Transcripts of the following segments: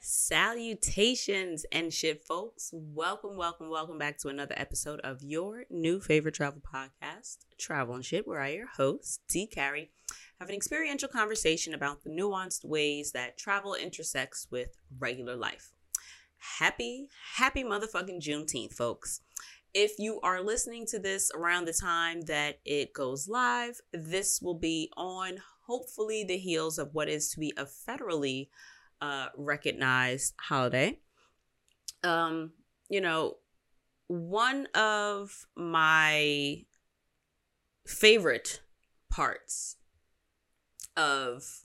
Salutations and shit, folks. Welcome, welcome, welcome back to another episode of your new favorite travel podcast, Travel and Shit, where I, your host, D. Carrie, have an experiential conversation about the nuanced ways that travel intersects with regular life. Happy, happy motherfucking Juneteenth, folks. If you are listening to this around the time that it goes live, this will be on hopefully the heels of what is to be a federally uh, recognized holiday. Um, you know, one of my favorite parts of,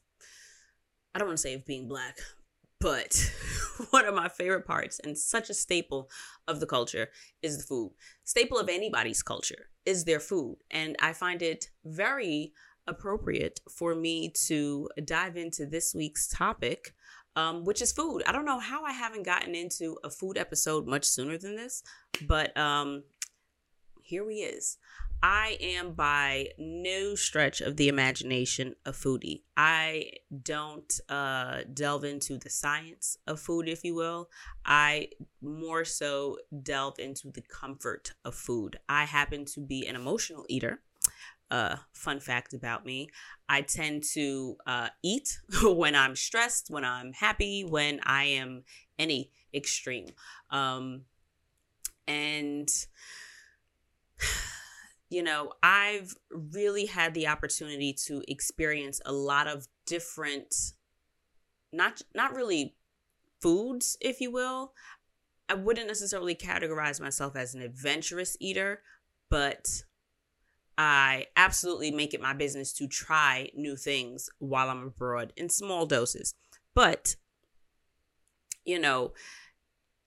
I don't want to say of being black, but one of my favorite parts and such a staple of the culture is the food. Staple of anybody's culture is their food. And I find it very appropriate for me to dive into this week's topic um, which is food. I don't know how I haven't gotten into a food episode much sooner than this, but um, here we is. I am by no stretch of the imagination a foodie. I don't uh, delve into the science of food, if you will. I more so delve into the comfort of food. I happen to be an emotional eater uh, fun fact about me I tend to uh, eat when I'm stressed, when I'm happy, when I am any extreme. Um, and, you know, I've really had the opportunity to experience a lot of different, not, not really foods, if you will. I wouldn't necessarily categorize myself as an adventurous eater, but I absolutely make it my business to try new things while I'm abroad in small doses. But, you know,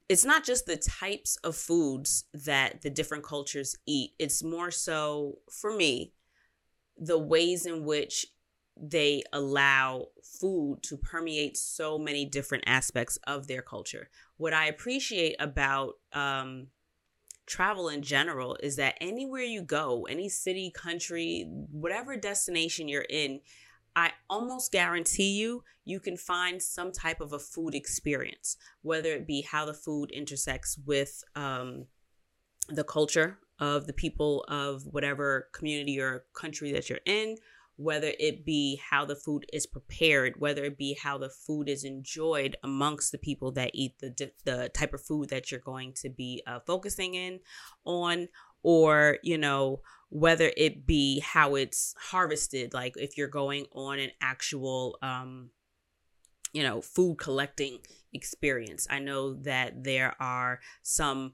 it's not just the types of foods that the different cultures eat, it's more so, for me, the ways in which they allow food to permeate so many different aspects of their culture. What I appreciate about um, travel in general is that anywhere you go, any city, country, whatever destination you're in, I almost guarantee you, you can find some type of a food experience, whether it be how the food intersects with um, the culture of the people of whatever community or country that you're in, whether it be how the food is prepared, whether it be how the food is enjoyed amongst the people that eat the the type of food that you're going to be uh, focusing in on, or you know whether it be how it's harvested, like if you're going on an actual um, you know food collecting experience. I know that there are some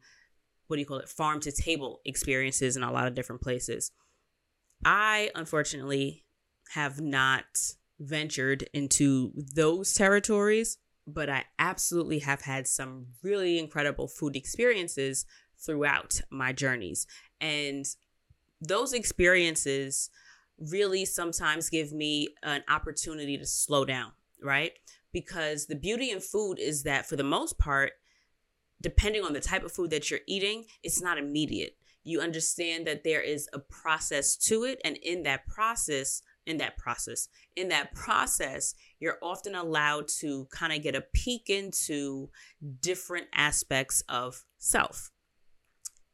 what do you call it farm to table experiences in a lot of different places. I unfortunately have not ventured into those territories, but I absolutely have had some really incredible food experiences throughout my journeys. And those experiences really sometimes give me an opportunity to slow down, right? Because the beauty in food is that for the most part, depending on the type of food that you're eating, it's not immediate. You understand that there is a process to it. And in that process, in that process. In that process, you're often allowed to kind of get a peek into different aspects of self.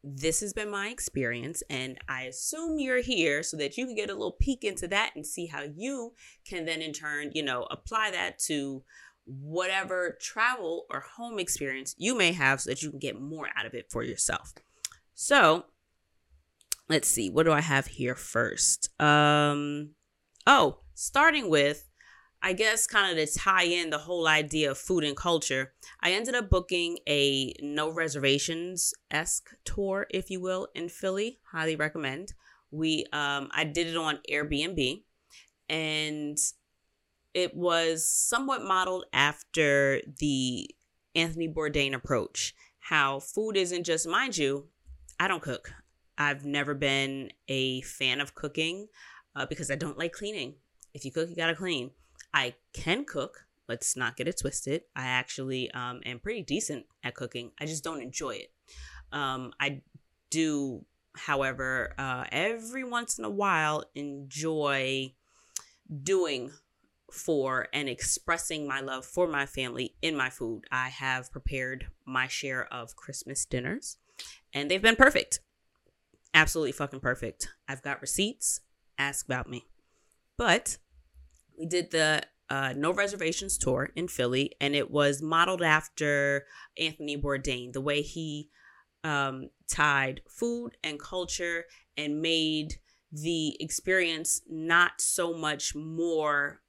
This has been my experience, and I assume you're here so that you can get a little peek into that and see how you can then, in turn, you know, apply that to whatever travel or home experience you may have so that you can get more out of it for yourself. So, let's see, what do I have here first? Um, Oh, starting with, I guess, kind of to tie in the whole idea of food and culture, I ended up booking a no reservations esque tour, if you will, in Philly. Highly recommend. We, um, I did it on Airbnb, and it was somewhat modeled after the Anthony Bourdain approach. How food isn't just, mind you, I don't cook. I've never been a fan of cooking uh, because I don't like cleaning. If you cook, you gotta clean. I can cook. Let's not get it twisted. I actually um, am pretty decent at cooking. I just don't enjoy it. Um, I do, however, uh, every once in a while enjoy doing for and expressing my love for my family in my food. I have prepared my share of Christmas dinners and they've been perfect. Absolutely fucking perfect. I've got receipts. Ask about me. But we did the uh, No Reservations tour in Philly, and it was modeled after Anthony Bourdain, the way he um, tied food and culture and made the experience not so much more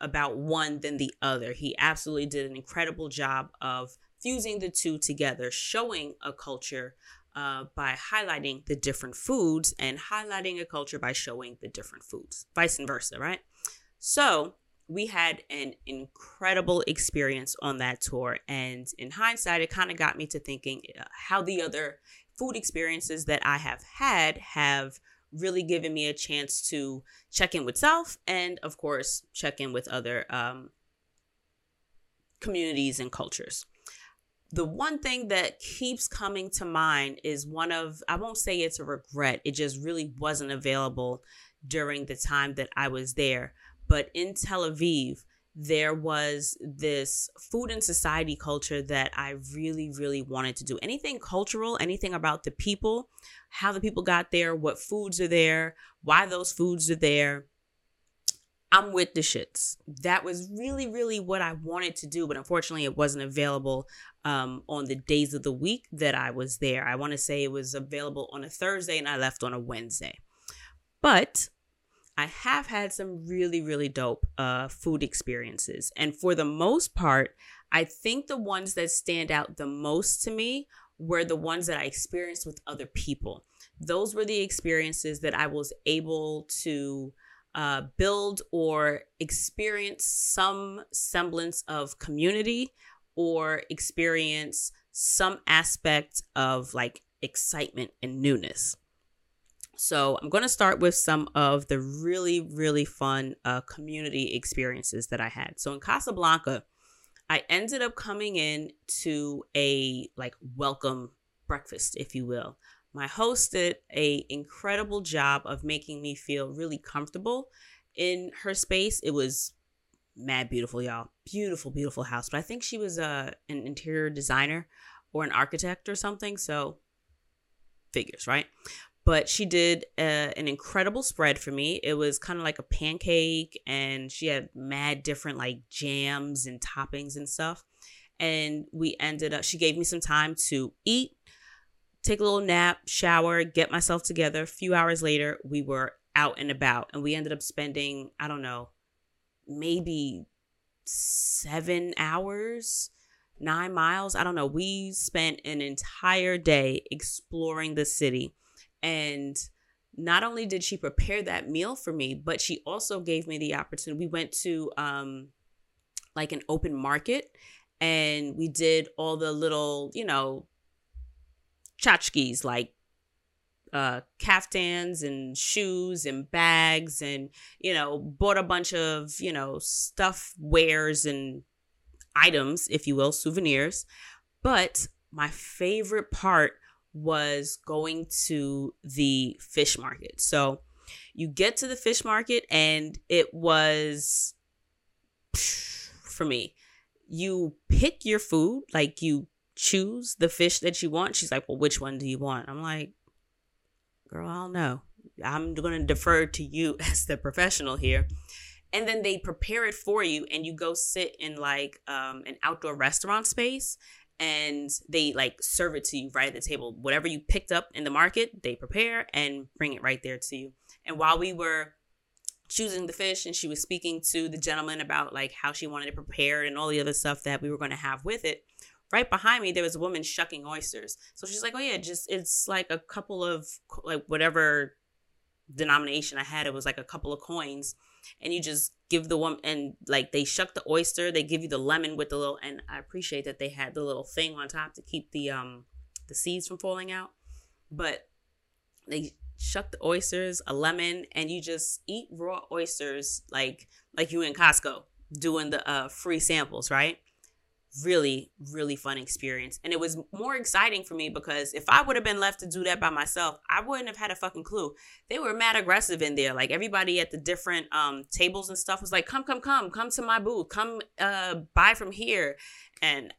about one than the other. He absolutely did an incredible job of fusing the two together, showing a culture uh, by highlighting the different foods and highlighting a culture by showing the different foods, vice versa, right? So we had an incredible experience on that tour. And in hindsight, it kind of got me to thinking uh, how the other food experiences that I have had have really given me a chance to check in with self and, of course, check in with other um, communities and cultures. The one thing that keeps coming to mind is one of, I won't say it's a regret, it just really wasn't available during the time that I was there. But in Tel Aviv, there was this food and society culture that I really, really wanted to do. Anything cultural, anything about the people, how the people got there, what foods are there, why those foods are there. I'm with the shits. That was really, really what I wanted to do, but unfortunately, it wasn't available um, on the days of the week that I was there. I want to say it was available on a Thursday and I left on a Wednesday. But I have had some really, really dope uh, food experiences. And for the most part, I think the ones that stand out the most to me were the ones that I experienced with other people. Those were the experiences that I was able to uh, build or experience some semblance of community or experience some aspect of like excitement and newness. So I'm going to start with some of the really, really fun uh, community experiences that I had. So in Casablanca, I ended up coming in to a like welcome breakfast, if you will. My host did a incredible job of making me feel really comfortable in her space. It was mad beautiful, y'all. Beautiful, beautiful house. But I think she was uh, an interior designer or an architect or something. So figures, right? but she did uh, an incredible spread for me. It was kind of like a pancake, and she had mad different like jams and toppings and stuff. And we ended up, she gave me some time to eat, take a little nap, shower, get myself together. A few hours later, we were out and about, and we ended up spending, I don't know, maybe seven hours nine miles. I don't know. We spent an entire day exploring the city and not only did she prepare that meal for me, but she also gave me the opportunity. We went to um, like an open market and we did all the little, you know, tchotchkes like uh, kaftans and shoes and bags and, you know, bought a bunch of, you know, stuff, wares and items, if you will, souvenirs. But my favorite part was going to the fish market. So you get to the fish market, and it was for me. You pick your food, like you choose the fish that you want. She's like, Well, which one do you want? I'm like, Girl, I don't know. I'm going to defer to you as the professional here. And then they prepare it for you, and you go sit in like um, an outdoor restaurant space and they like serve it to you right at the table. Whatever you picked up in the market, they prepare and bring it right there to you. And while we were choosing the fish and she was speaking to the gentleman about like how she wanted to prepare and all the other stuff that we were going to have with it, right behind me there was a woman shucking oysters. So she's like, "Oh yeah, just it's like a couple of like whatever denomination I had, it was like a couple of coins." and you just give the woman and like they shuck the oyster they give you the lemon with the little and i appreciate that they had the little thing on top to keep the um the seeds from falling out but they shuck the oysters a lemon and you just eat raw oysters like like you in costco doing the uh free samples right really, really fun experience. And it was more exciting for me because if I would have been left to do that by myself, I wouldn't have had a fucking clue. They were mad aggressive in there. Like everybody at the different um, tables and stuff was like, come, come, come, come to my booth, come uh, buy from here. And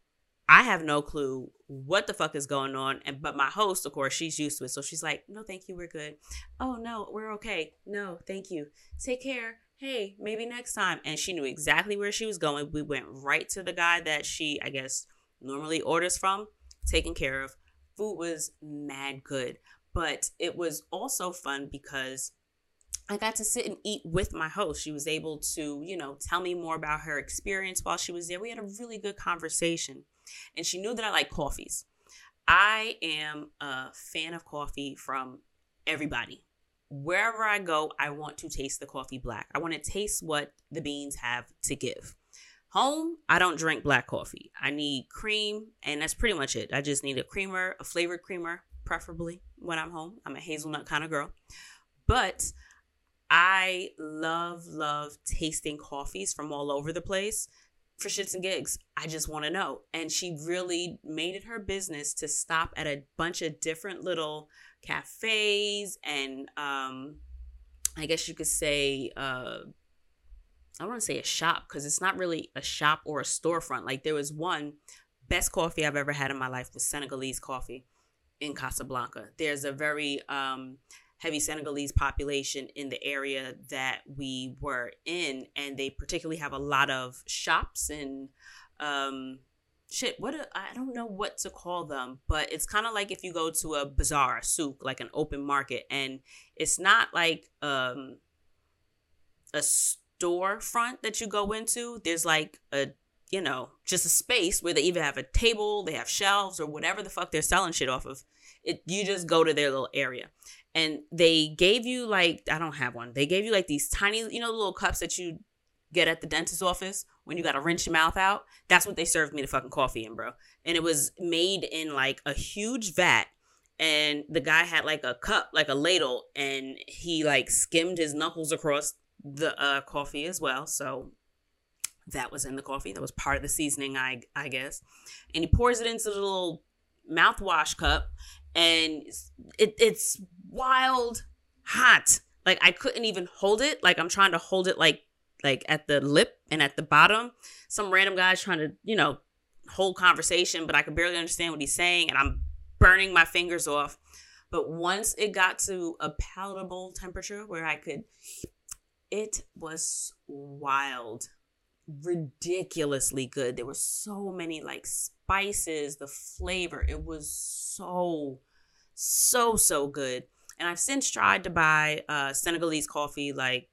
I have no clue what the fuck is going on. And but my host, of course, she's used to it. So she's like, no, thank you, we're good. Oh no, we're okay. No, thank you. Take care hey, maybe next time. And she knew exactly where she was going. We went right to the guy that she, I guess, normally orders from, taken care of. Food was mad good. But it was also fun because I got to sit and eat with my host. She was able to, you know, tell me more about her experience while she was there. We had a really good conversation. And she knew that I like coffees. I am a fan of coffee from everybody wherever I go, I want to taste the coffee black. I want to taste what the beans have to give. Home, I don't drink black coffee. I need cream, and that's pretty much it. I just need a creamer, a flavored creamer, preferably when I'm home. I'm a hazelnut kind of girl. But I love, love tasting coffees from all over the place for shits and gigs. I just want to know. And she really made it her business to stop at a bunch of different little cafes and um, I guess you could say uh, I want to say a shop because it's not really a shop or a storefront. Like there was one best coffee I've ever had in my life was Senegalese coffee in Casablanca. There's a very um, heavy Senegalese population in the area that we were in, and they particularly have a lot of shops and um, shit what I don't know what to call them but it's kind of like if you go to a bazaar a souk like an open market and it's not like um a storefront that you go into. There's like a you know just a space where they even have a table they have shelves or whatever the fuck they're selling shit off of. It you just go to their little area. And they gave you like i don't have one. They gave you like these tiny you know little cups that you get at the dentist's office when you got to rinse your mouth out. That's what they served me the fucking coffee in, bro. And it was made in like a huge vat. And the guy had like a cup, like a ladle, and he like skimmed his knuckles across the uh, coffee as well. So that was in the coffee. That was part of the seasoning, I I guess. And he pours it into the little mouthwash cup, and it, it's wild hot. Like I couldn't even hold it. Like I'm trying to hold it like like at the lip and at the bottom. Some random guys trying to, you know, hold conversation, but I could barely understand what he's saying and I'm burning my fingers off. But once it got to a palatable temperature where I could, it was wild, ridiculously good. There were so many like spices, the flavor. It was so, so, so good. And I've since tried to buy uh, Senegalese coffee like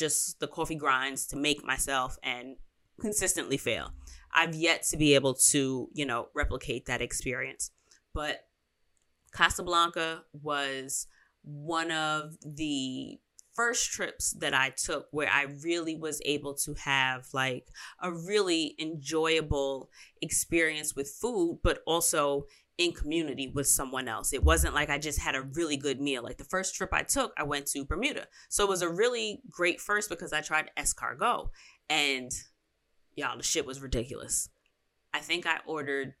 just the coffee grinds to make myself and consistently fail. I've yet to be able to, you know, replicate that experience. But Casablanca was one of the first trips that I took where I really was able to have like a really enjoyable experience with food, but also in community with someone else. It wasn't like I just had a really good meal. Like the first trip I took, I went to Bermuda. So it was a really great first because I tried escargot and y'all, the shit was ridiculous. I think I ordered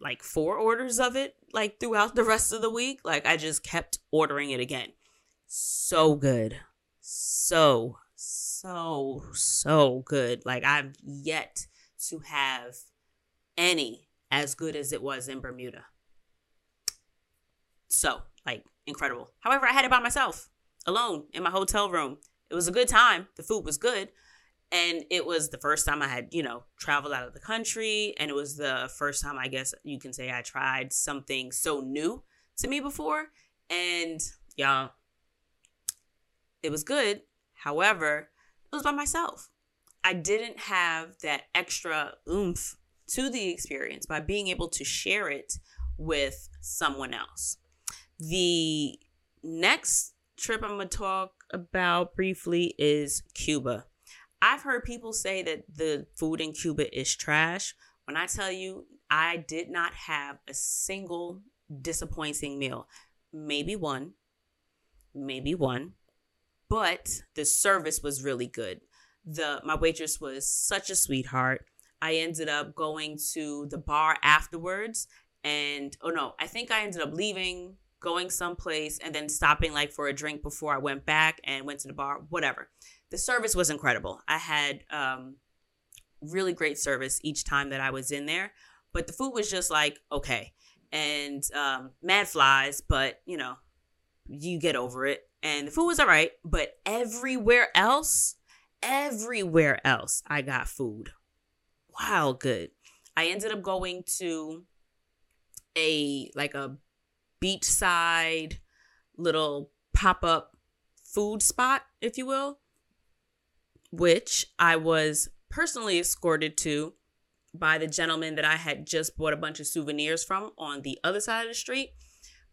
like four orders of it like throughout the rest of the week. Like I just kept ordering it again. So good. So, so, so good. Like I've yet to have any as good as it was in Bermuda. So, like, incredible. However, I had it by myself, alone in my hotel room. It was a good time. The food was good. And it was the first time I had, you know, traveled out of the country. And it was the first time, I guess you can say, I tried something so new to me before. And, y'all, it was good. However, it was by myself. I didn't have that extra oomph to the experience by being able to share it with someone else. The next trip I'm going to talk about briefly is Cuba. I've heard people say that the food in Cuba is trash. When I tell you, I did not have a single disappointing meal. Maybe one, maybe one, but the service was really good. The my waitress was such a sweetheart. I ended up going to the bar afterwards. And oh no, I think I ended up leaving, going someplace, and then stopping like for a drink before I went back and went to the bar, whatever. The service was incredible. I had um, really great service each time that I was in there, but the food was just like, okay. And um, mad flies, but you know, you get over it. And the food was all right, but everywhere else, everywhere else, I got food. Wow, good. I ended up going to a like a beachside little pop-up food spot, if you will, which I was personally escorted to by the gentleman that I had just bought a bunch of souvenirs from on the other side of the street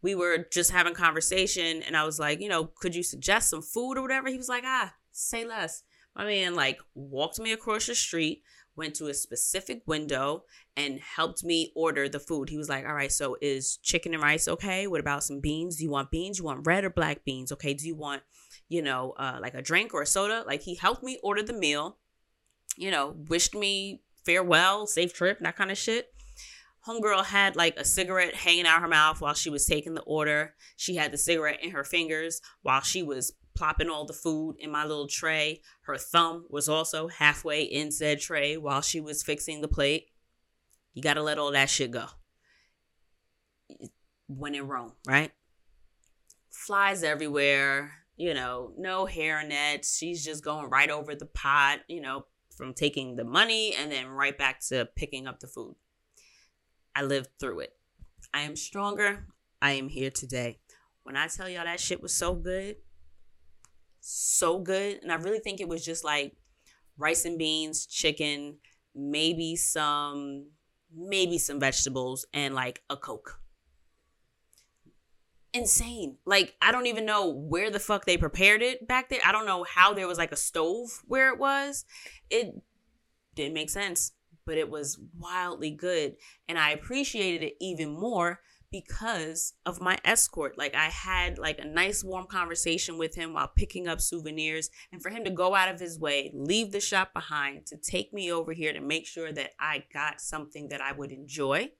we were just having conversation and I was like, you know, could you suggest some food or whatever? He was like, ah, say less. My man like walked me across the street, went to a specific window and helped me order the food. He was like, all right, so is chicken and rice okay? What about some beans? Do you want beans? You want red or black beans? Okay. Do you want, you know, uh, like a drink or a soda? Like he helped me order the meal, you know, wished me farewell, safe trip, that kind of shit homegirl had like a cigarette hanging out her mouth while she was taking the order. She had the cigarette in her fingers while she was plopping all the food in my little tray. Her thumb was also halfway in said tray while she was fixing the plate. You got to let all that shit go. When in Rome, right? Flies everywhere, you know, no hair nets. She's just going right over the pot, you know, from taking the money and then right back to picking up the food. I lived through it. I am stronger. I am here today. When I tell y'all that shit was so good, so good. And I really think it was just like rice and beans, chicken, maybe some maybe some vegetables and like a coke. Insane. Like I don't even know where the fuck they prepared it back there. I don't know how there was like a stove where it was. It didn't make sense but it was wildly good. And I appreciated it even more because of my escort. Like I had like a nice warm conversation with him while picking up souvenirs and for him to go out of his way, leave the shop behind to take me over here to make sure that I got something that I would enjoy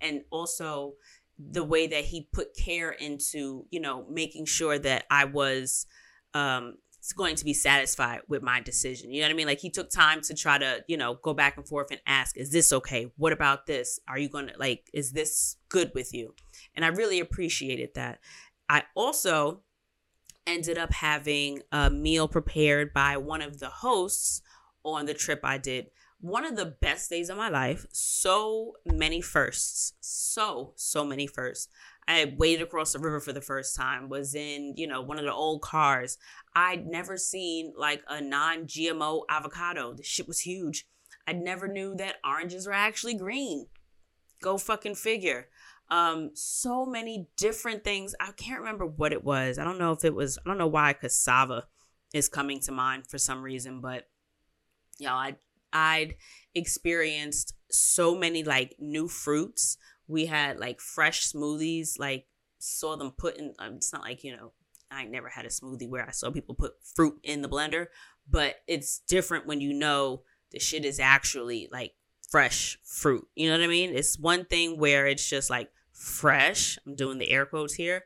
and also the way that he put care into, you know, making sure that I was um going to be satisfied with my decision. You know what I mean? Like he took time to try to, you know, go back and forth and ask, is this okay? What about this? Are you going to like is this good with you? And I really appreciated that. I also ended up having a meal prepared by one of the hosts on the trip I did. One of the best days of my life. So many firsts. So, so many firsts. I waded across the river for the first time, was in, you know, one of the old cars. I'd never seen like a non GMO avocado. The shit was huge. I never knew that oranges were actually green. Go fucking figure. Um, so many different things. I can't remember what it was. I don't know if it was, I don't know why cassava is coming to mind for some reason, but y'all, I I'd experienced so many like new fruits we had like fresh smoothies, like saw them put in. Um, it's not like you know, I never had a smoothie where I saw people put fruit in the blender, but it's different when you know the shit is actually like fresh fruit. You know what I mean? It's one thing where it's just like fresh. I'm doing the air quotes here,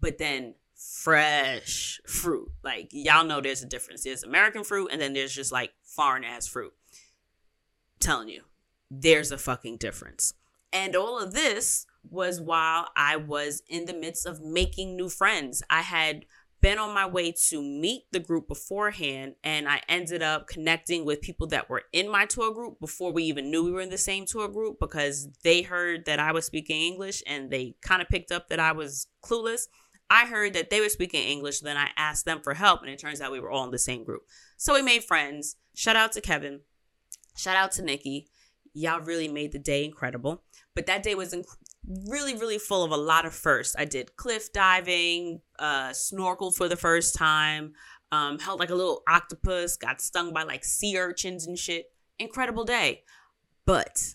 but then fresh fruit. Like y'all know there's a difference. There's American fruit and then there's just like foreign ass fruit. I'm telling you, there's a fucking difference. And all of this was while I was in the midst of making new friends. I had been on my way to meet the group beforehand and I ended up connecting with people that were in my tour group before we even knew we were in the same tour group because they heard that I was speaking English and they kind of picked up that I was clueless. I heard that they were speaking English, then I asked them for help and it turns out we were all in the same group. So we made friends. Shout out to Kevin. Shout out to Nikki. Y'all really made the day incredible. But that day was inc- really, really full of a lot of firsts. I did cliff diving, uh, snorkeled for the first time, um, held like a little octopus, got stung by like sea urchins and shit. Incredible day. But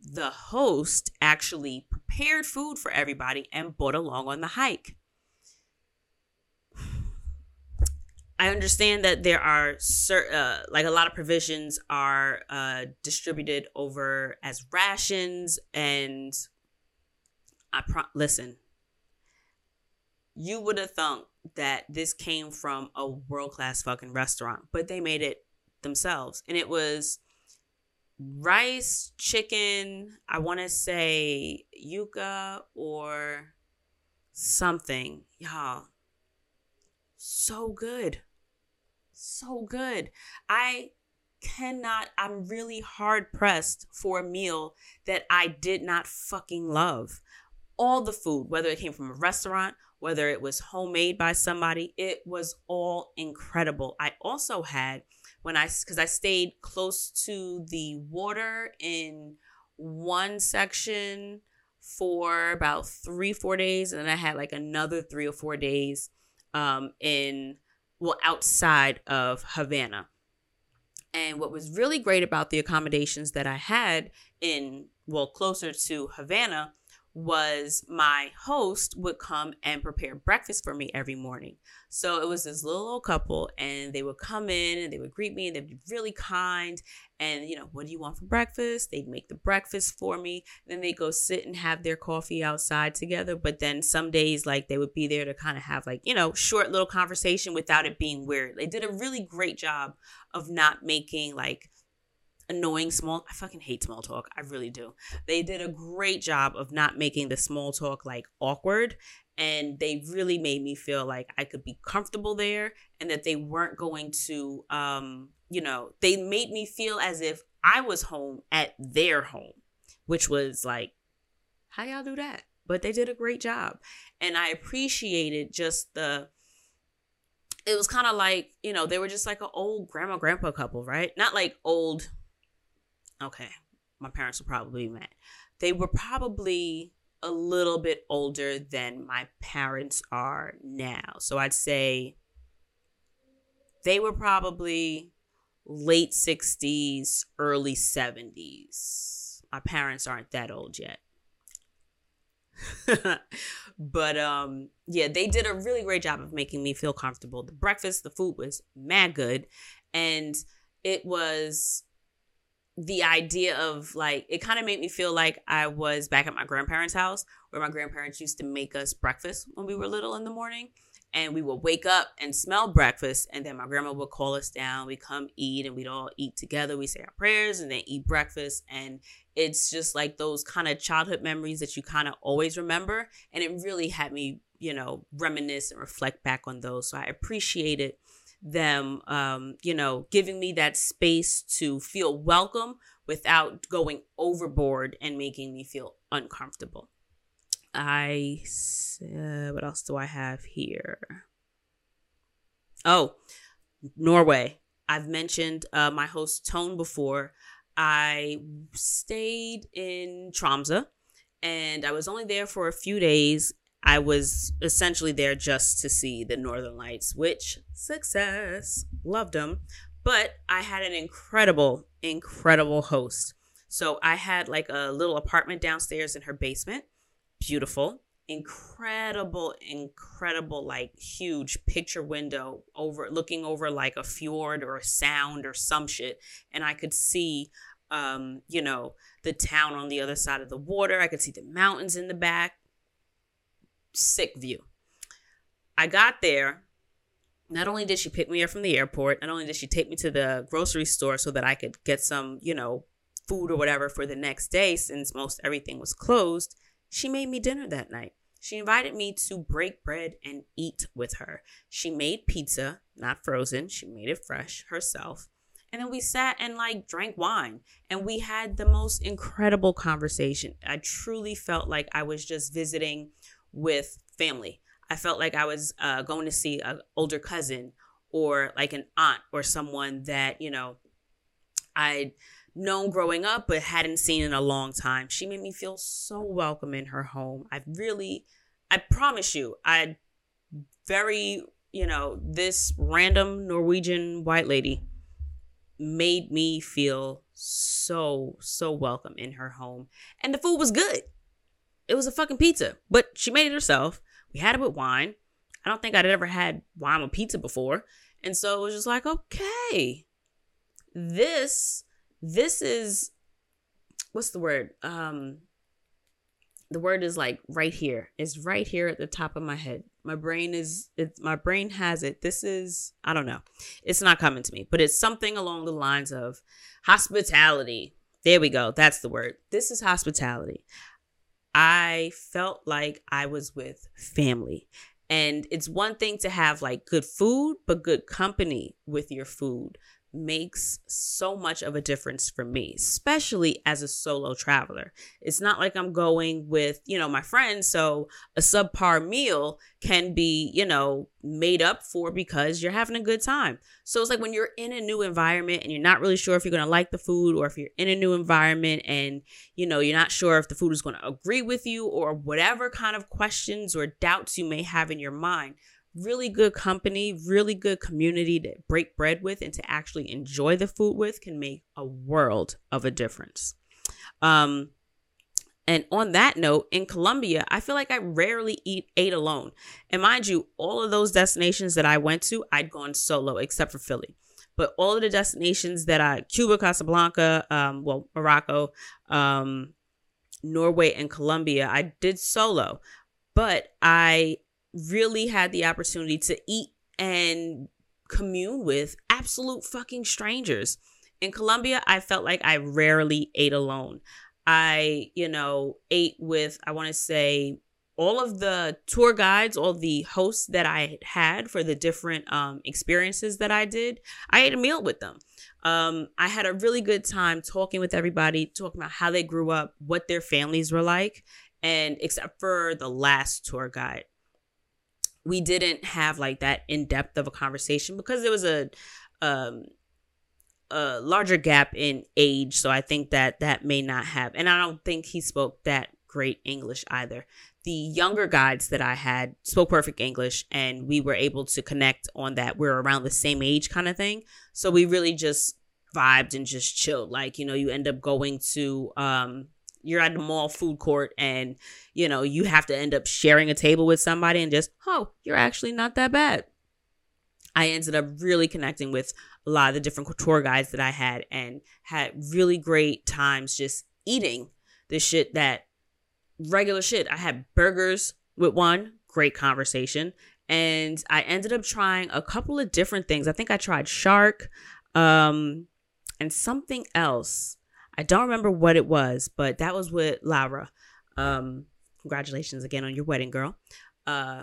the host actually prepared food for everybody and brought along on the hike. I understand that there are certain, uh, like a lot of provisions are uh, distributed over as rations, and I pro- listen. You would have thought that this came from a world class fucking restaurant, but they made it themselves, and it was rice, chicken. I want to say yuca or something, y'all so good. So good. I cannot, I'm really hard pressed for a meal that I did not fucking love. All the food, whether it came from a restaurant, whether it was homemade by somebody, it was all incredible. I also had when I because I stayed close to the water in one section for about three four days, and then I had like another three or four days um, in well outside of Havana. And what was really great about the accommodations that I had in well closer to Havana was my host would come and prepare breakfast for me every morning. So it was this little old couple, and they would come in and they would greet me, and they'd be really kind. And, you know, what do you want for breakfast? They'd make the breakfast for me. Then they go sit and have their coffee outside together. But then some days, like, they would be there to kind of have, like, you know, short little conversation without it being weird. They did a really great job of not making, like, annoying small I fucking hate small talk. I really do. They did a great job of not making the small talk like awkward and they really made me feel like I could be comfortable there and that they weren't going to um you know, they made me feel as if I was home at their home, which was like how y'all do that? But they did a great job. And I appreciated just the it was kind of like, you know, they were just like an old grandma grandpa couple, right? Not like old okay, my parents were probably mad. They were probably a little bit older than my parents are now. So I'd say they were probably late 60s, early 70s. My parents aren't that old yet. but um yeah, they did a really great job of making me feel comfortable. The breakfast, the food was mad good and it was the idea of like it kind of made me feel like I was back at my grandparents' house where my grandparents used to make us breakfast when we were little in the morning. And we would wake up and smell breakfast, and then my grandma would call us down. We come eat, and we'd all eat together. We say our prayers, and then eat breakfast. And it's just like those kind of childhood memories that you kind of always remember. And it really had me, you know, reminisce and reflect back on those. So I appreciated them, um, you know, giving me that space to feel welcome without going overboard and making me feel uncomfortable. I, uh, what else do I have here? Oh, Norway. I've mentioned uh, my host Tone before. I stayed in Tromsø and I was only there for a few days I was essentially there just to see the Northern Lights, which success, loved them. But I had an incredible, incredible host. So I had like a little apartment downstairs in her basement. Beautiful, incredible, incredible, like huge picture window over looking over like a fjord or a sound or some shit. And I could see um, you know, the town on the other side of the water. I could see the mountains in the back sick view. I got there. Not only did she pick me up from the airport, not only did she take me to the grocery store so that I could get some, you know, food or whatever for the next day since most everything was closed, she made me dinner that night. She invited me to break bread and eat with her. She made pizza, not frozen, she made it fresh herself. And then we sat and like drank wine and we had the most incredible conversation. I truly felt like I was just visiting with family. I felt like I was uh, going to see an older cousin or like an aunt or someone that, you know, I'd known growing up but hadn't seen in a long time. She made me feel so welcome in her home. I really, I promise you, I very, you know, this random Norwegian white lady made me feel so, so welcome in her home. And the food was good it was a fucking pizza, but she made it herself. We had it with wine. I don't think I'd ever had wine with pizza before. And so it was just like, okay, this, this is, what's the word? Um, the word is like right here. It's right here at the top of my head. My brain is it's my brain has it. This is I don't know. It's not coming to me, but it's something along the lines of hospitality. There we go. That's the word. This is hospitality. I felt like I was with family. And it's one thing to have like good food, but good company with your food makes so much of a difference for me, especially as a solo traveler. It's not like I'm going with, you know, my friends. So a subpar meal can be, you know, made up for because you're having a good time. So it's like when you're in a new environment and you're not really sure if you're going to like the food or if you're in a new environment and, you know, you're not sure if the food is going to agree with you or whatever kind of questions or doubts you may have in your mind really good company, really good community to break bread with and to actually enjoy the food with can make a world of a difference. Um, and on that note, in Colombia, I feel like I rarely eat ate alone. And mind you, all of those destinations that I went to, I'd gone solo except for Philly. But all of the destinations that I Cuba, Casablanca, um, well, Morocco, um, Norway, and Colombia, I did solo. But I really had the opportunity to eat and commune with absolute fucking strangers. In Colombia, I felt like I rarely ate alone. I, you know, ate with, I want to say, all of the tour guides, all the hosts that I had for the different um, experiences that I did, I ate a meal with them. Um, I had a really good time talking with everybody, talking about how they grew up, what their families were like, and except for the last tour guide, we didn't have like that in depth of a conversation because there was a um a larger gap in age so i think that that may not have and i don't think he spoke that great english either. The younger guides that i had spoke perfect english and we were able to connect on that. We're around the same age kind of thing so we really just vibed and just chilled. Like you know you end up going to um you're at the mall food court and you know you have to end up sharing a table with somebody and just oh you're actually not that bad. I ended up really connecting with a lot of the different tour guides that i had and had really great times just eating the shit that regular shit. I had burgers with one great conversation and i ended up trying a couple of different things. I think i tried shark um and something else I don't remember what it was, but that was with Laura. Um, congratulations again on your wedding, girl. Uh,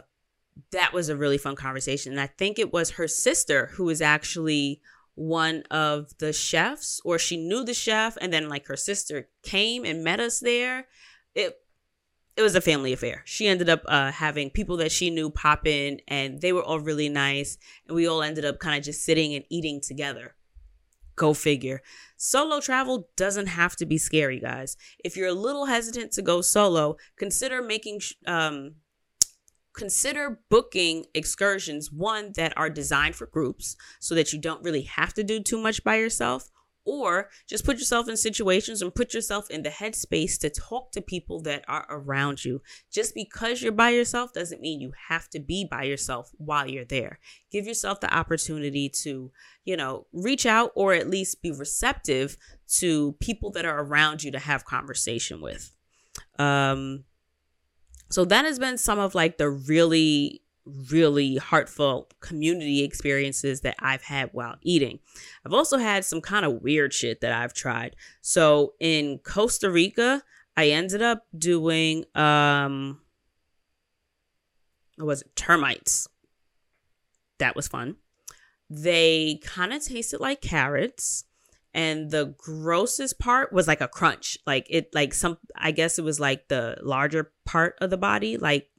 that was a really fun conversation. And I think it was her sister who was actually one of the chefs, or she knew the chef, and then like her sister came and met us there. It it was a family affair. She ended up uh, having people that she knew pop in, and they were all really nice, and we all ended up kind of just sitting and eating together. Go figure. Solo travel doesn't have to be scary, guys. If you're a little hesitant to go solo, consider making um consider booking excursions one that are designed for groups so that you don't really have to do too much by yourself or just put yourself in situations and put yourself in the headspace to talk to people that are around you. Just because you're by yourself doesn't mean you have to be by yourself while you're there. Give yourself the opportunity to, you know, reach out or at least be receptive to people that are around you to have conversation with. Um so that has been some of like the really really heartfelt community experiences that I've had while eating. I've also had some kind of weird shit that I've tried. So in Costa Rica, I ended up doing um what was it? Termites. That was fun. They kind of tasted like carrots and the grossest part was like a crunch. Like it like some I guess it was like the larger part of the body like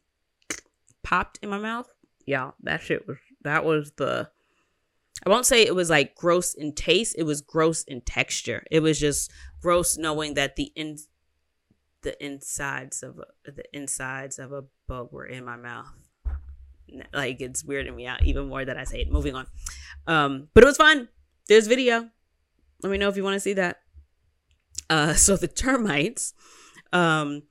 popped in my mouth. Yeah, that shit was that was the I won't say it was like gross in taste, it was gross in texture. It was just gross knowing that the in the insides of a, the insides of a bug were in my mouth. Like it's weirding me out even more that I say it. Moving on. Um, but it was fun. There's video. Let me know if you want to see that. Uh, so the termites, um,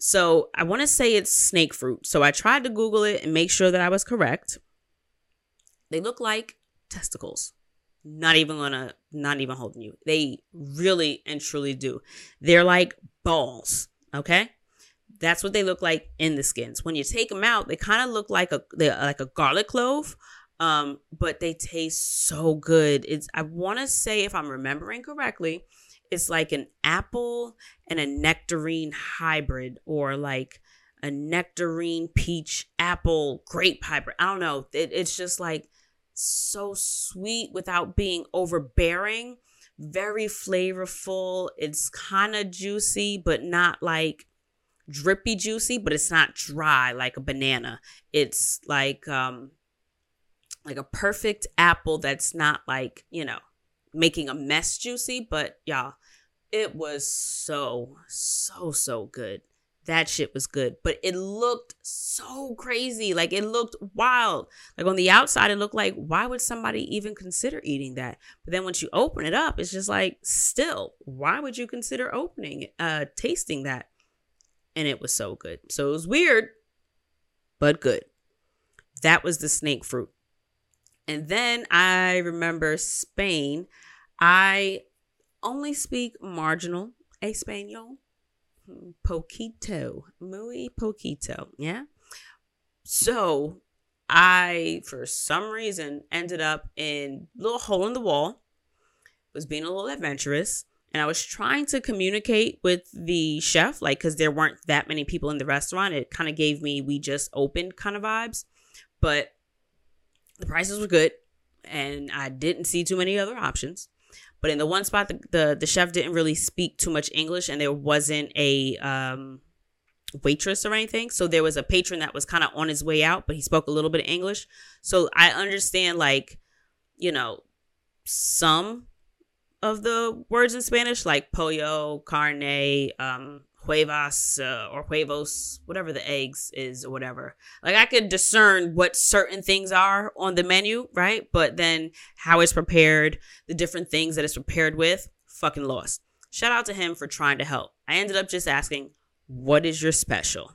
so I want to say it's snake fruit. So I tried to Google it and make sure that I was correct. They look like testicles. Not even gonna, not even holding you. They really and truly do. They're like balls. Okay, that's what they look like in the skins. When you take them out, they kind of look like a they like a garlic clove, um, but they taste so good. It's I want to say if I'm remembering correctly, it's like an apple and a nectarine hybrid, or like a nectarine peach apple grape hybrid. I don't know. It, it's just like so sweet without being overbearing. Very flavorful. It's kind of juicy, but not like drippy juicy, but it's not dry like a banana. It's like um like a perfect apple that's not like, you know, making a mess juicy, but y'all, it was so so so good. That shit was good, but it looked so crazy. Like it looked wild. Like on the outside it looked like why would somebody even consider eating that? But then once you open it up, it's just like still, why would you consider opening uh tasting that? and it was so good. So it was weird, but good. That was the snake fruit. And then I remember Spain. I only speak marginal Espanol. Poquito. Muy poquito. Yeah. So I, for some reason, ended up in a little hole in the wall. Was being a little adventurous and I was trying to communicate with the chef, like, because there weren't that many people in the restaurant. It kind of gave me, we just opened kind of vibes. But the prices were good, and I didn't see too many other options. But in the one spot, the, the, the chef didn't really speak too much English, and there wasn't a um, waitress or anything. So there was a patron that was kind of on his way out, but he spoke a little bit of English. So I understand, like, you know, some of the words in Spanish, like pollo, carne, um, huevas, uh, or huevos, whatever the eggs is or whatever. Like I could discern what certain things are on the menu, right? But then how it's prepared, the different things that it's prepared with, fucking lost. Shout out to him for trying to help. I ended up just asking, what is your special?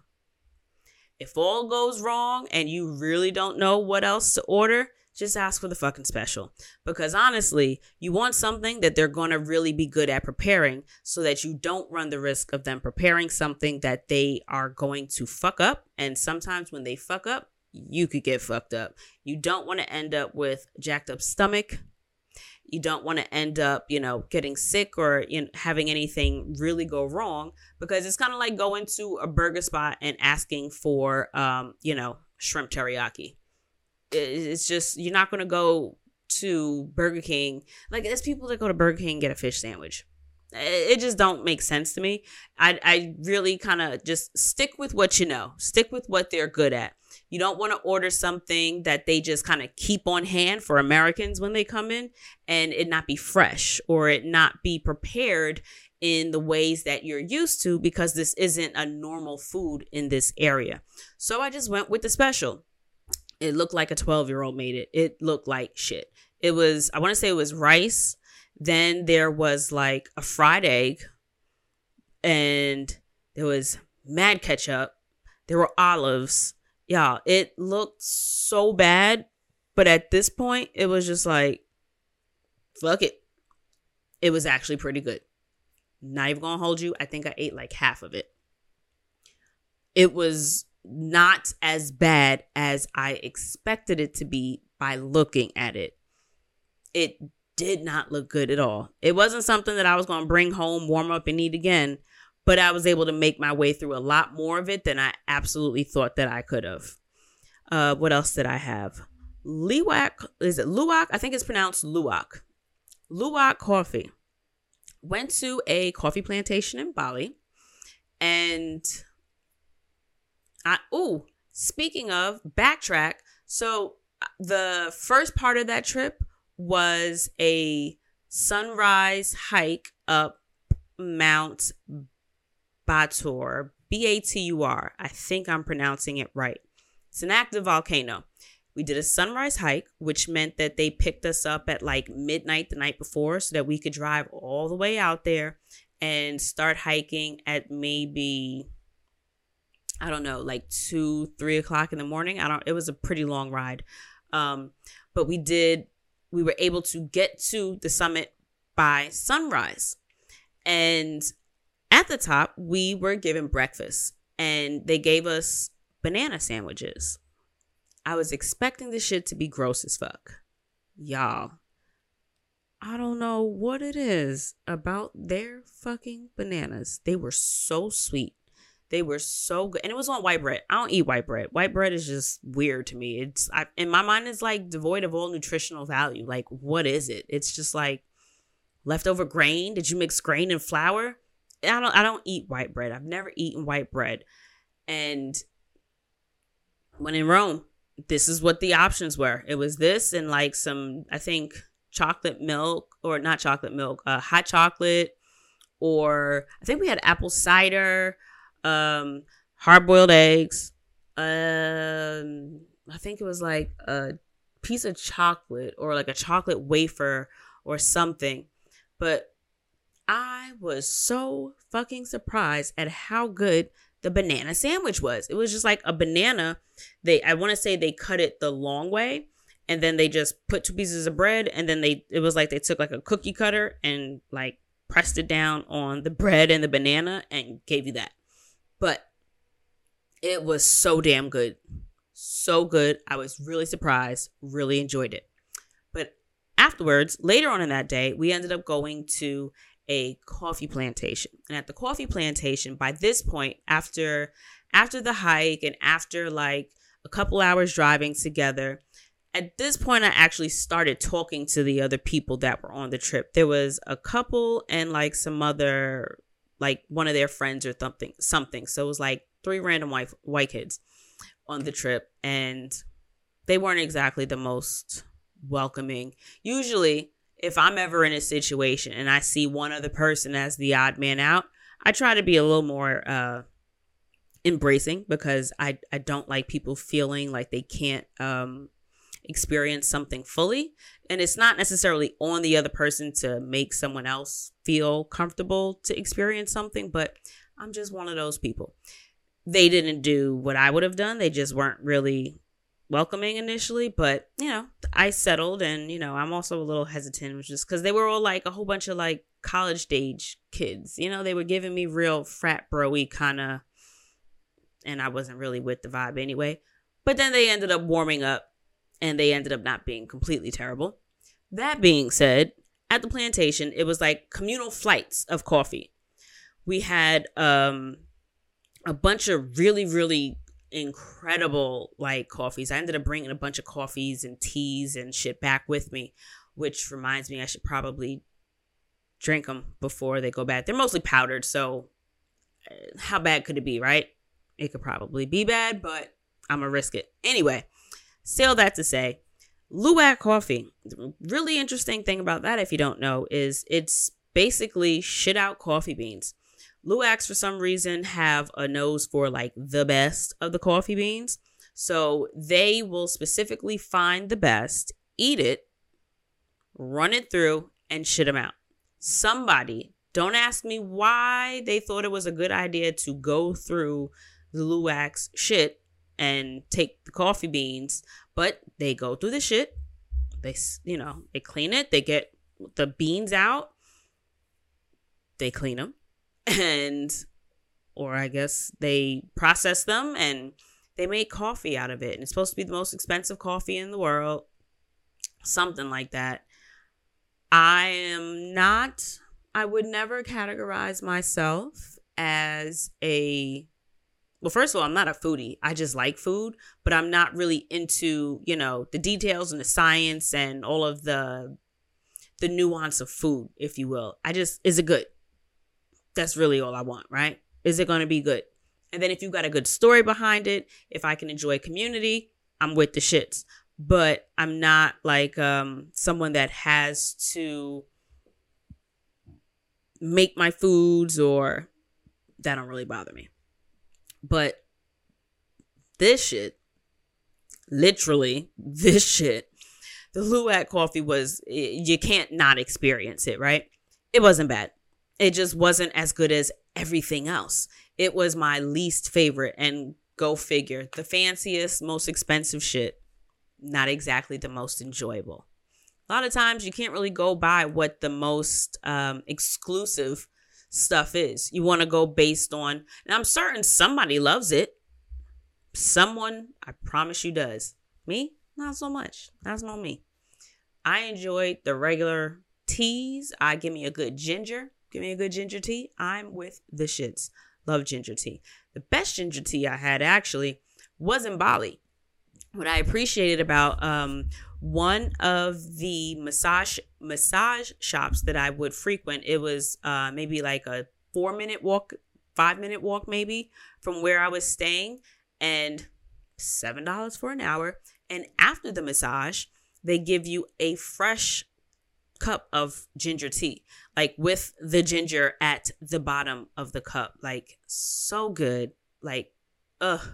If all goes wrong and you really don't know what else to order, just ask for the fucking special. Because honestly, you want something that they're going to really be good at preparing so that you don't run the risk of them preparing something that they are going to fuck up. And sometimes when they fuck up, you could get fucked up. You don't want to end up with jacked up stomach. You don't want to end up, you know, getting sick or you know, having anything really go wrong because it's kind of like going to a burger spot and asking for, um, you know, shrimp teriyaki it's just you're not gonna go to Burger King. Like there's people that go to Burger King and get a fish sandwich. It just don't make sense to me. I I really kind of just stick with what you know. Stick with what they're good at. You don't want to order something that they just kind of keep on hand for Americans when they come in and it not be fresh or it not be prepared in the ways that you're used to because this isn't a normal food in this area. So I just went with the special. It looked like a 12 year old made it. It looked like shit. It was, I want to say it was rice. Then there was like a fried egg. And there was mad ketchup. There were olives. Y'all, it looked so bad. But at this point, it was just like, fuck it. It was actually pretty good. Not even gonna hold you. I think I ate like half of it. It was not as bad as I expected it to be by looking at it. It did not look good at all. It wasn't something that I was going to bring home, warm up, and eat again, but I was able to make my way through a lot more of it than I absolutely thought that I could have. Uh, what else did I have? Luwak, is it Luwak? I think it's pronounced Luwak. Luwak coffee. Went to a coffee plantation in Bali and I oh, speaking of backtrack, so uh, the first part of that trip was a sunrise hike up Mount Batur, B A T U R. I think I'm pronouncing it right. It's an active volcano. We did a sunrise hike, which meant that they picked us up at like midnight the night before so that we could drive all the way out there and start hiking at maybe I don't know, like two, three o'clock in the morning. I don't, it was a pretty long ride. Um, but we did, we were able to get to the summit by sunrise. And at the top, we were given breakfast and they gave us banana sandwiches. I was expecting this shit to be gross as fuck. Y'all, I don't know what it is about their fucking bananas. They were so sweet. They were so good, and it was on white bread. I don't eat white bread. White bread is just weird to me. It's I, in my mind, it's like devoid of all nutritional value. Like, what is it? It's just like leftover grain. Did you mix grain and flour? I don't. I don't eat white bread. I've never eaten white bread, and when in Rome, this is what the options were. It was this and like some, I think, chocolate milk or not chocolate milk, uh, hot chocolate, or I think we had apple cider um, hard boiled eggs. Um, I think it was like a piece of chocolate or like a chocolate wafer or something. But I was so fucking surprised at how good the banana sandwich was. It was just like a banana. They I want to say they cut it the long way and then they just put two pieces of bread and then they it was like they took like a cookie cutter and like pressed it down on the bread and the banana and gave you that. But it was so damn good. So good. I was really surprised, really enjoyed it. But afterwards, later on in that day, we ended up going to a coffee plantation. And at the coffee plantation, by this point, after after the hike and after like a couple hours driving together, at this point I actually started talking to the other people that were on the trip. There was a couple and like some other like one of their friends or something something. So it was like three random white white kids on the trip and they weren't exactly the most welcoming. Usually if i'm ever in a situation and i see one other person as the odd man out i try to be a little more uh embracing because i i don't like people feeling like they can't um experience something fully. And it's not necessarily on the other person to make someone else feel comfortable to experience something, but I'm just one of those people. They didn't do what I would have done. They just weren't really welcoming initially, but you know, I settled and you know, I'm also a little hesitant just because they were all like a whole bunch of like college stage kids. You know, they were giving me real frat broy kind of and I wasn't really with the vibe anyway. But then they ended up warming up and they ended up not being completely terrible. That being said, at the plantation, it was like communal flights of coffee. We had um a bunch of really really incredible like coffees. I ended up bringing a bunch of coffees and teas and shit back with me, which reminds me I should probably drink them before they go bad. They're mostly powdered, so uh, how bad could it be, right? It could probably be bad, but I'm gonna risk it. Anyway, Still that to say, Luwak coffee. The really interesting thing about that, if you don't know, is it's basically shit out coffee beans. Luwaks, for some reason, have a nose for like the best of the coffee beans. So they will specifically find the best, eat it, run it through, and shit them out. Somebody, don't ask me why they thought it was a good idea to go through the Luwak's shit and take the coffee beans, but they go through the shit. They, you know, they clean it. They get the beans out. They clean them, and, or I guess they process them and they make coffee out of it. And it's supposed to be the most expensive coffee in the world, something like that. I am not. I would never categorize myself as a well, first of all, I'm not a foodie. I just like food, but I'm not really into, you know, the details and the science and all of the the nuance of food, if you will. I just is it good? That's really all I want, right? Is it going to be good? And then if you've got a good story behind it, if I can enjoy community, I'm with the shits. But I'm not like um someone that has to make my foods or that don't really bother me. But this shit, literally, this shit, the Luwak coffee was, you can't not experience it, right? It wasn't bad. It just wasn't as good as everything else. It was my least favorite. And go figure, the fanciest, most expensive shit, not exactly the most enjoyable. A lot of times you can't really go by what the most um, exclusive stuff is. You want to go based on, and I'm certain somebody loves it. Someone, I promise you, does. Me, not so much. That's not me. I enjoy the regular teas. I give me a good ginger. Give me a good ginger tea. I'm with the shits. Love ginger tea. The best ginger tea I had actually was in Bali. What I appreciated about um, one of the massage massage shops that I would frequent, it was uh, maybe like a four minute walk, five minute walk maybe from where I was staying, and seven dollars for an hour. And after the massage, they give you a fresh cup of ginger tea, like with the ginger at the bottom of the cup. Like, so good. Like, ugh,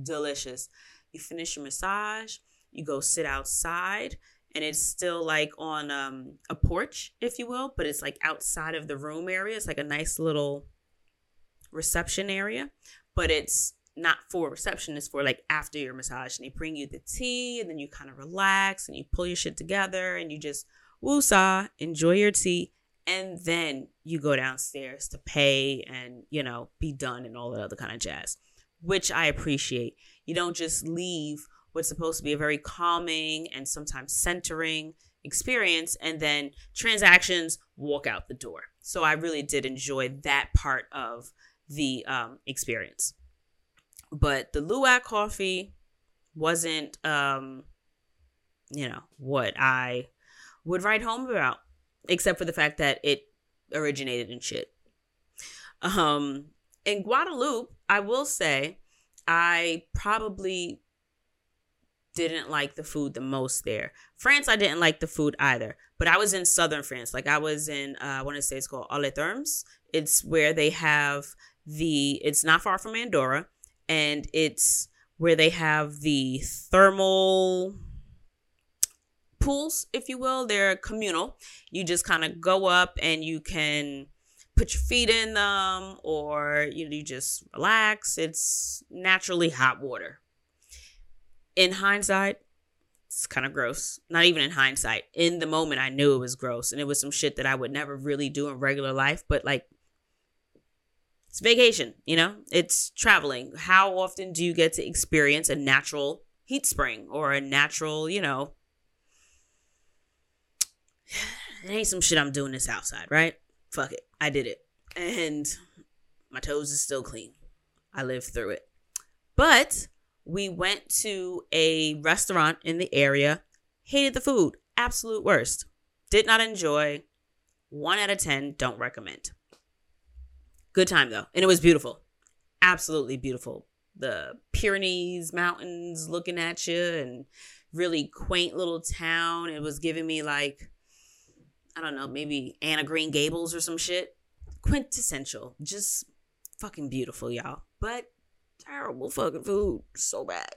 delicious. You finish your massage, you go sit outside, and it's still like on um, a porch, if you will, but it's like outside of the room area. It's like a nice little reception area, but it's not for reception, it's for like after your massage. And they bring you the tea, and then you kind of relax and you pull your shit together and you just woosah, enjoy your tea, and then you go downstairs to pay and, you know, be done and all that other kind of jazz, which I appreciate. You don't just leave what's supposed to be a very calming and sometimes centering experience and then transactions walk out the door. So I really did enjoy that part of the um, experience. But the Luwak coffee wasn't, um, you know, what I would write home about, except for the fact that it originated in shit. Um, in Guadeloupe, I will say I probably didn't like the food the most there. France, I didn't like the food either, but I was in southern France. Like I was in, uh, I want to say it's called Thermes. It's where they have the, it's not far from Andorra, and it's where they have the thermal pools, if you will. They're communal. You just kind of go up and you can put your feet in them or you, you just relax. It's naturally hot water. In hindsight, it's kind of gross. Not even in hindsight. In the moment, I knew it was gross and it was some shit that I would never really do in regular life. But like, it's vacation, you know? It's traveling. How often do you get to experience a natural heat spring or a natural, you know, it ain't some shit I'm doing this outside, right? Fuck it. I did it. And my toes is still clean. I lived through it. But we went to a restaurant in the area, hated the food, absolute worst. Did not enjoy. One out of 10, don't recommend. Good time though. And it was beautiful. Absolutely beautiful. The Pyrenees mountains looking at you and really quaint little town. It was giving me like I don't know, maybe Anne of Green Gables or some shit. Quintessential. Just fucking beautiful, y'all. But terrible fucking food. So bad.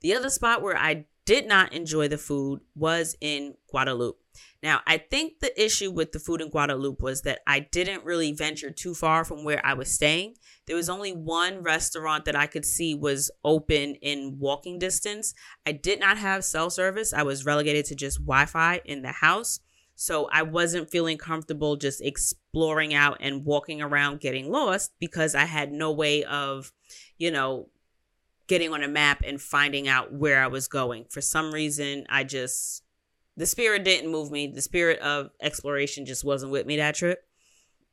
The other spot where I did not enjoy the food was in Guadeloupe. Now, I think the issue with the food in Guadeloupe was that I didn't really venture too far from where I was staying. There was only one restaurant that I could see was open in walking distance. I did not have cell service. I was relegated to just Wi Fi in the house. So I wasn't feeling comfortable just exploring out and walking around getting lost because I had no way of, you know, getting on a map and finding out where I was going. For some reason, I just, the spirit didn't move me. The spirit of exploration just wasn't with me that trip.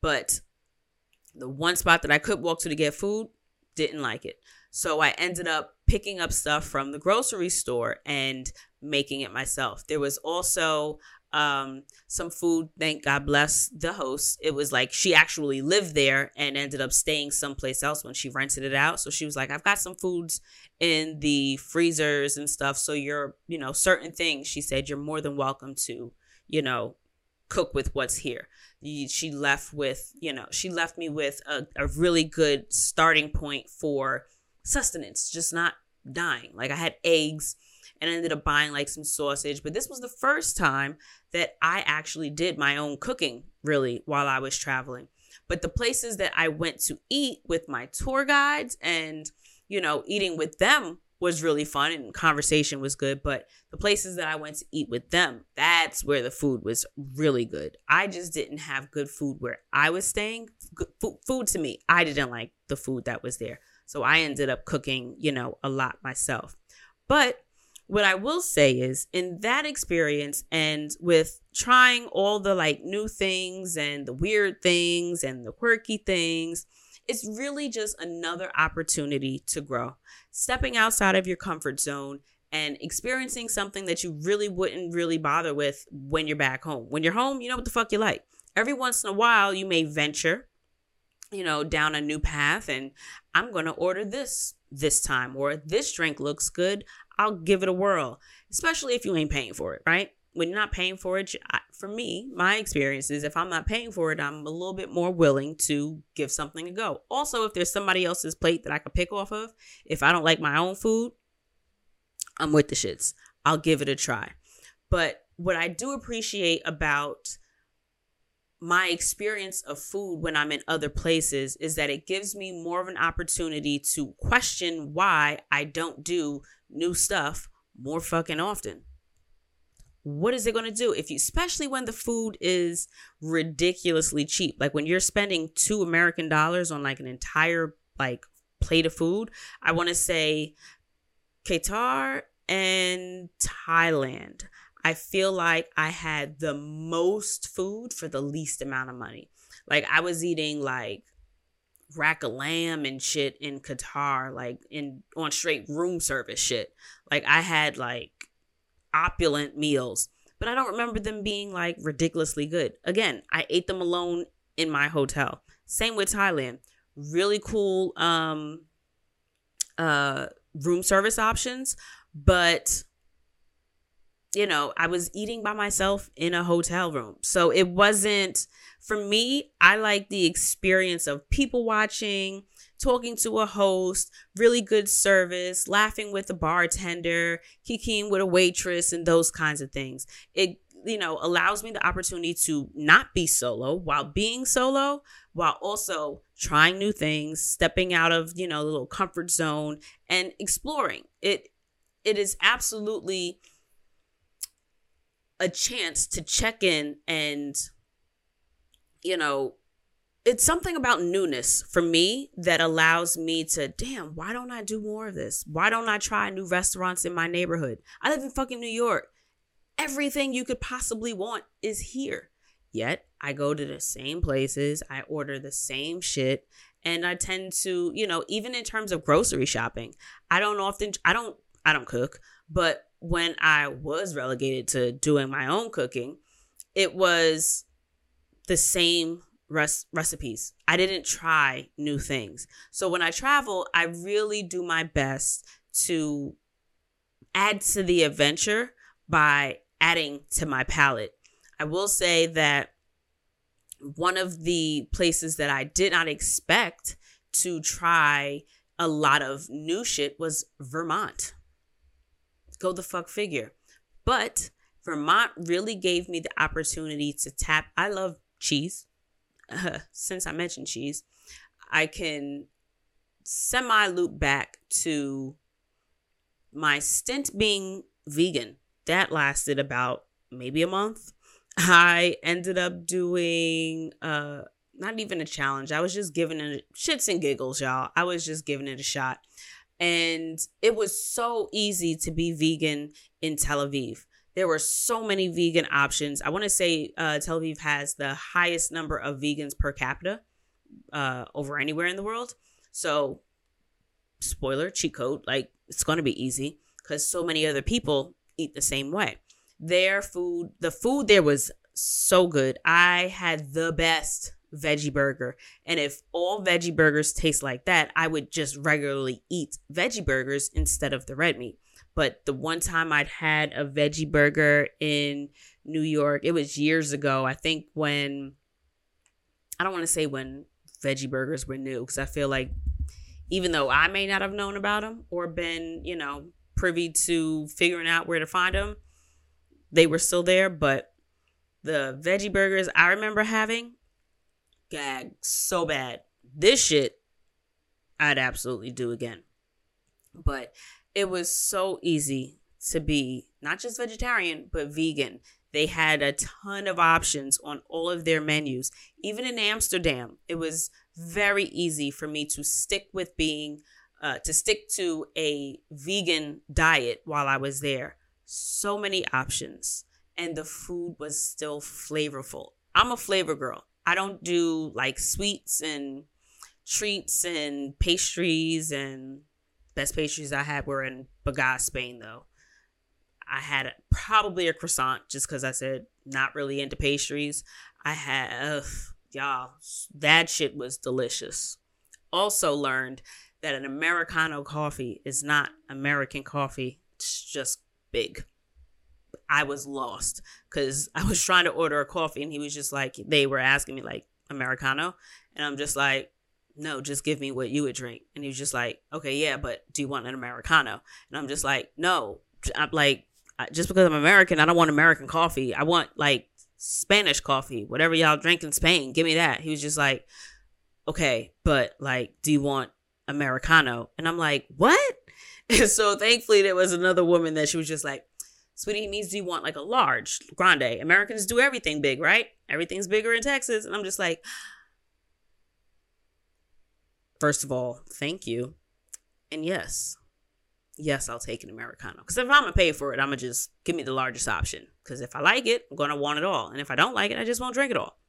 But the one spot that I could walk to to get food, didn't like it. So I ended up picking up stuff from the grocery store and making it myself. There was also um some food thank god bless the host. It was like she actually lived there and ended up staying someplace else when she rented it out. So she was like i've got some foods in the freezers and stuff. So you're you know certain things. She said you're more than welcome to you know cook with what's here. She left with you know she left me with a, a really good starting point for sustenance just not dying. Like i had eggs and I ended up buying like some sausage. But this was the first time that I actually did my own cooking, really, while I was traveling. But the places that I went to eat with my tour guides and, you know, eating with them was really fun and conversation was good. But the places that I went to eat with them, that's where the food was really good. I just didn't have good food where I was staying. Food, food to me, I didn't like the food that was there. So I ended up cooking, you know, a lot myself. But what I will say is in that experience and with trying all the like new things and the weird things and the quirky things, it's really just another opportunity to grow. Stepping outside of your comfort zone and experiencing something that you really wouldn't really bother with when you're back home. When you're home, you know what the fuck you like. Every once in a while, you may venture, you know, down a new path and I'm going to order this this time or this drink looks good. I'll give it a whirl, especially if you ain't paying for it, right? when you're not paying for it, for me, my experience is if I'm not paying for it, I'm a little bit more willing to give something a go. Also, if there's somebody else's plate that I could pick off of, if I don't like my own food, I'm with the shits. I'll give it a try. But what I do appreciate about my experience of food when I'm in other places is that it gives me more of an opportunity to question why I don't do new stuff more fucking often. What is it going to do? If you especially when the food is ridiculously cheap like when you're spending two american dollars on like an entire like plate of food i want to say qatar and thailand. I feel like i had the most food for the least amount of money. Like i was eating like rack of lamb and shit in qatar like in on straight room service shit like i had like opulent meals, but I don't remember them being like ridiculously good. Again, I ate them alone in my hotel. Same with Thailand. Really cool um uh room service options, but you know, I was eating by myself in a hotel room. So it wasn't for me, I like the experience of people watching, talking to a host, really good service, laughing with a bartender, kicking with a waitress, and those kinds of things. It you know allows me the opportunity to not be solo while being solo while also trying new things stepping out of you know the little comfort zone and exploring it it is absolutely a chance to check in and you know it's something about newness for me that allows me to damn why don't i do more of this? Why don't i try new restaurants in my neighborhood? I live in fucking new york. Everything you could possibly want is here. Yet i go to the same places i order the same shit and i tend to you know even in terms of grocery shopping i don't often i don't i don't cook but when i was relegated to doing my own cooking it was the same res- recipes. I didn't try new things. So when I travel, I really do my best to add to the adventure by adding to my palate. I will say that one of the places that I did not expect to try a lot of new shit was Vermont. Go the fuck figure. But Vermont really gave me the opportunity to tap. I love cheese uh, since I mentioned cheese, I can semi loop back to my stint being vegan. That lasted about maybe a month. I ended up doing uh not even a challenge. I was just giving it shits and giggles, y'all. I was just giving it a shot. And it was so easy to be vegan in Tel Aviv. There were so many vegan options. I want to say uh, Tel Aviv has the highest number of vegans per capita uh, over anywhere in the world. So, spoiler, cheat code, like it's going to be easy because so many other people eat the same way. Their food, the food there was so good. I had the best veggie burger. And if all veggie burgers taste like that, I would just regularly eat veggie burgers instead of the red meat. But the one time I'd had a veggie burger in New York, it was years ago. I think when, I don't want to say when veggie burgers were new, because I feel like even though I may not have known about them or been, you know, privy to figuring out where to find them, they were still there. But the veggie burgers I remember having, gag so bad. This shit, I'd absolutely do again. But it was so easy to be not just vegetarian, but vegan. They had a ton of options on all of their menus. Even in Amsterdam, it was very easy for me to stick with being, uh, to stick to a vegan diet while I was there. So many options, and the food was still flavorful. I'm a flavor girl. I don't do like sweets and treats and pastries and best pastries I had were in Bagasse, Spain though. I had probably a croissant just because I said not really into pastries. I had, ugh, y'all, that shit was delicious. Also learned that an Americano coffee is not American coffee, it's just big. I was lost because I was trying to order a coffee and he was just like, they were asking me, like, Americano. And I'm just like, no, just give me what you would drink. And he was just like, okay, yeah, but do you want an Americano? And I'm just mm-hmm. like, no. I'm like, just because I'm American, I don't want American coffee. I want like Spanish coffee, whatever y'all drink in Spain. Give me that. He was just like, okay, but like, do you want Americano? And I'm like, what? And so thankfully there was another woman that she was just like, sweetie, means do you want like a large grande? Americans do everything big, right? Everything's bigger in Texas. And I'm just like, first of all, thank you. And yes, yes, I'll take an Americano. Because if I'm going to pay for it, I'm going to just give me the largest option. Because if I like it, I'm going to want it all. And if I don't like it, I just won't drink it all.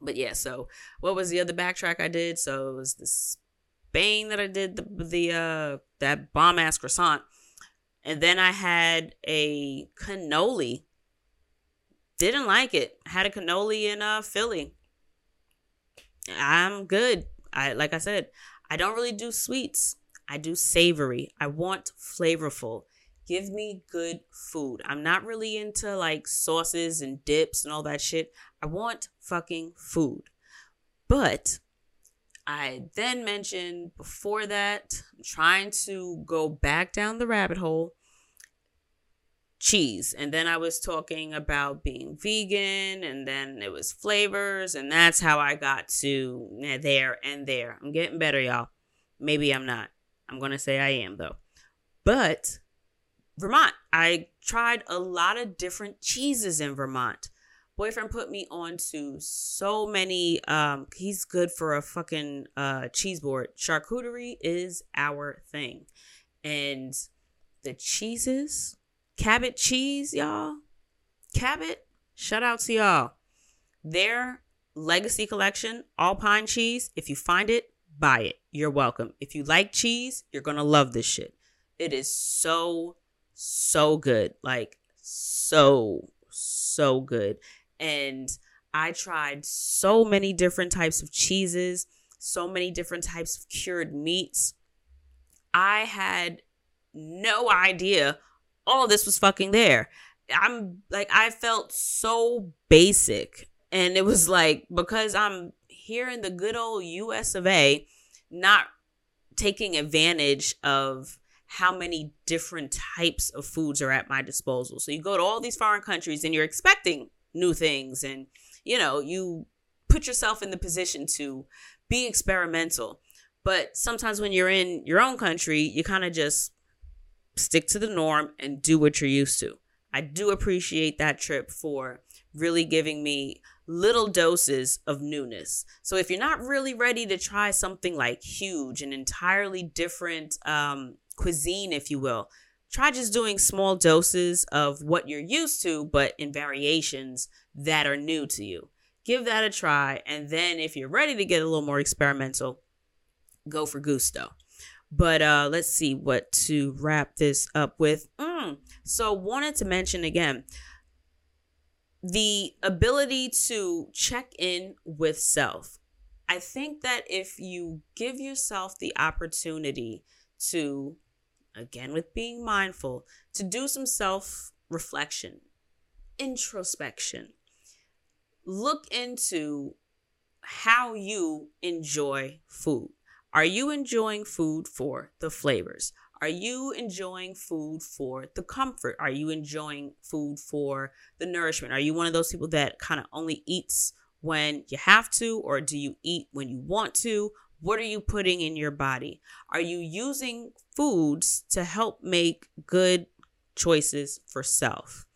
But yeah, so what was the other backtrack I did? So it was this Spain that I did the, the uh, that bomb ass croissant. And then I had a cannoli. Didn't like it. Had a cannoli in uh, Philly. I'm good. I like I said, I don't really do sweets. I do savory. I want flavorful. Give me good food. I'm not really into like sauces and dips and all that shit. I want fucking food. But I then mentioned before that, I'm trying to go back down the rabbit hole cheese. And then I was talking about being vegan, and then it was flavors, and that's how I got to there and there. I'm getting better, y'all. Maybe I'm not. I'm going to say I am, though. But Vermont, I tried a lot of different cheeses in Vermont. Boyfriend put me on to so many. Um, he's good for a fucking uh, cheese board. Charcuterie is our thing. And the cheeses, Cabot cheese, y'all. Cabot, shout out to y'all. Their legacy collection, Alpine cheese, if you find it, buy it. You're welcome. If you like cheese, you're going to love this shit. It is so, so good. Like, so, so good. And I tried so many different types of cheeses, so many different types of cured meats. I had no idea all of this was fucking there. I'm like, I felt so basic. And it was like, because I'm here in the good old US of A, not taking advantage of how many different types of foods are at my disposal. So you go to all these foreign countries and you're expecting new things and you know, you put yourself in the position to be experimental. But sometimes when you're in your own country, you kind of just stick to the norm and do what you're used to. I do appreciate that trip for really giving me little doses of newness. So if you're not really ready to try something like huge, an entirely different um, cuisine, if you will, try just doing small doses of what you're used to, but in variations that are new to you. Give that a try. And then if you're ready to get a little more experimental, go for gusto. But uh, let's see what to wrap this up with. Mm. So, wanted to mention again the ability to check in with self. I think that if you give yourself the opportunity to, again, with being mindful, to do some self reflection, introspection, look into how you enjoy food. Are you enjoying food for the flavors? Are you enjoying food for the comfort? Are you enjoying food for the nourishment? Are you one of those people that kind of only eats when you have to, or do you eat when you want to? What are you putting in your body? Are you using foods to help make good choices for self?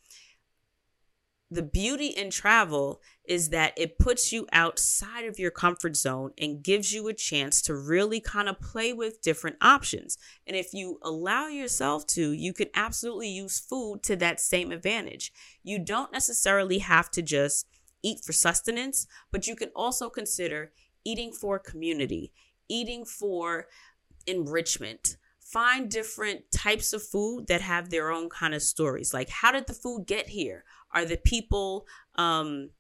The beauty in travel is that it puts you outside of your comfort zone and gives you a chance to really kind of play with different options. And if you allow yourself to, you can absolutely use food to that same advantage. You don't necessarily have to just eat for sustenance, but you can also consider eating for community, eating for enrichment. Find different types of food that have their own kind of stories. Like, how did the food get here? Are the people um,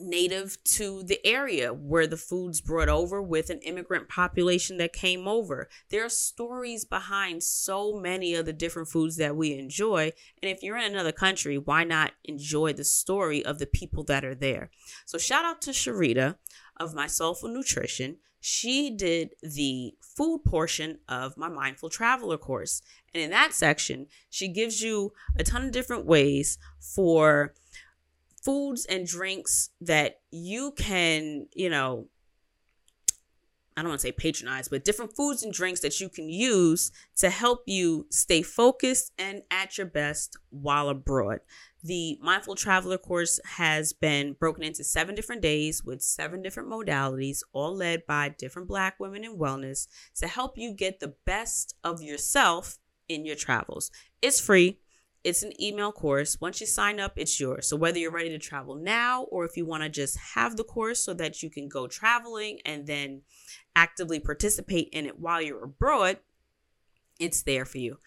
native to the area where the food's brought over with an immigrant population that came over. There are stories behind so many of the different foods that we enjoy. And if you're in another country, why not enjoy the story of the people that are there? So, shout out to Sharita of My Soulful Nutrition. She did the food portion of my Mindful Traveler course. And in that section, she gives you a ton of different ways for foods and drinks that you can, you know, I don't want to say patronize, but different foods and drinks that you can use to help you stay focused and at your best while abroad. The Mindful Traveler course has been broken into seven different days with seven different modalities, all led by different Black women in wellness to help you get the best of yourself in your travels. It's free. It's an email course. Once you sign up, it's yours. So whether you're ready to travel now or if you want to just have the course so that you can go traveling and then actively participate in it while you're abroad, it's there for you.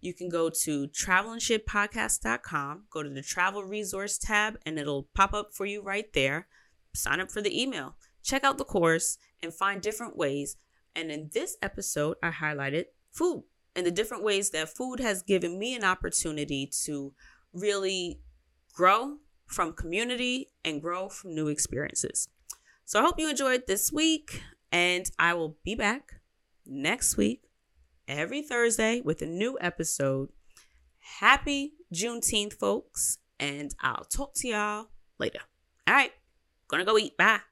You can go to travelnshitpodcast.com, go to the travel resource tab, and it'll pop up for you right there. Sign up for the email, check out the course, and find different ways. And in this episode, I highlighted food and the different ways that food has given me an opportunity to really grow from community and grow from new experiences. So I hope you enjoyed this week, and I will be back next week, every Thursday, with a new episode. Happy Juneteenth, folks, and I'll talk to y'all later. All right, gonna go eat. Bye.